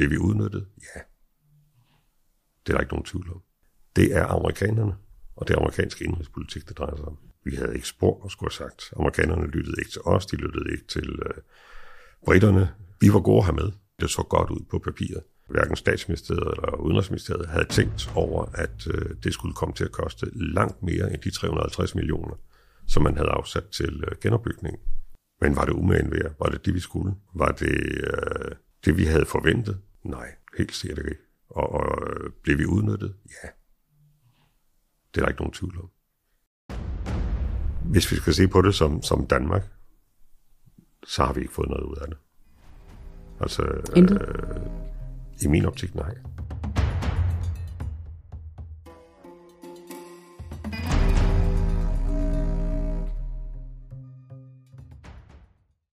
blev vi udnyttet? Ja. Det er der ikke nogen tvivl om. Det er amerikanerne, og det er amerikansk indrigspolitik, det drejer sig om. Vi havde ikke spor at skulle have sagt. Amerikanerne lyttede ikke til os, de lyttede ikke til øh, britterne. Vi var gode her med. Det så godt ud på papiret. Hverken statsministeriet eller udenrigsministeriet havde tænkt over, at øh, det skulle komme til at koste langt mere end de 350 millioner, som man havde afsat til øh, genopbygning. Men var det umagen værd? Var det det, vi skulle? Var det øh, det, vi havde forventet? Nej, helt sikkert ikke. Og, og øh, blev vi udnyttet? Ja. Det er der ikke nogen tvivl om. Hvis vi skal se på det som, som Danmark, så har vi ikke fået noget ud af det. Altså, Intet? øh, i min optik, nej.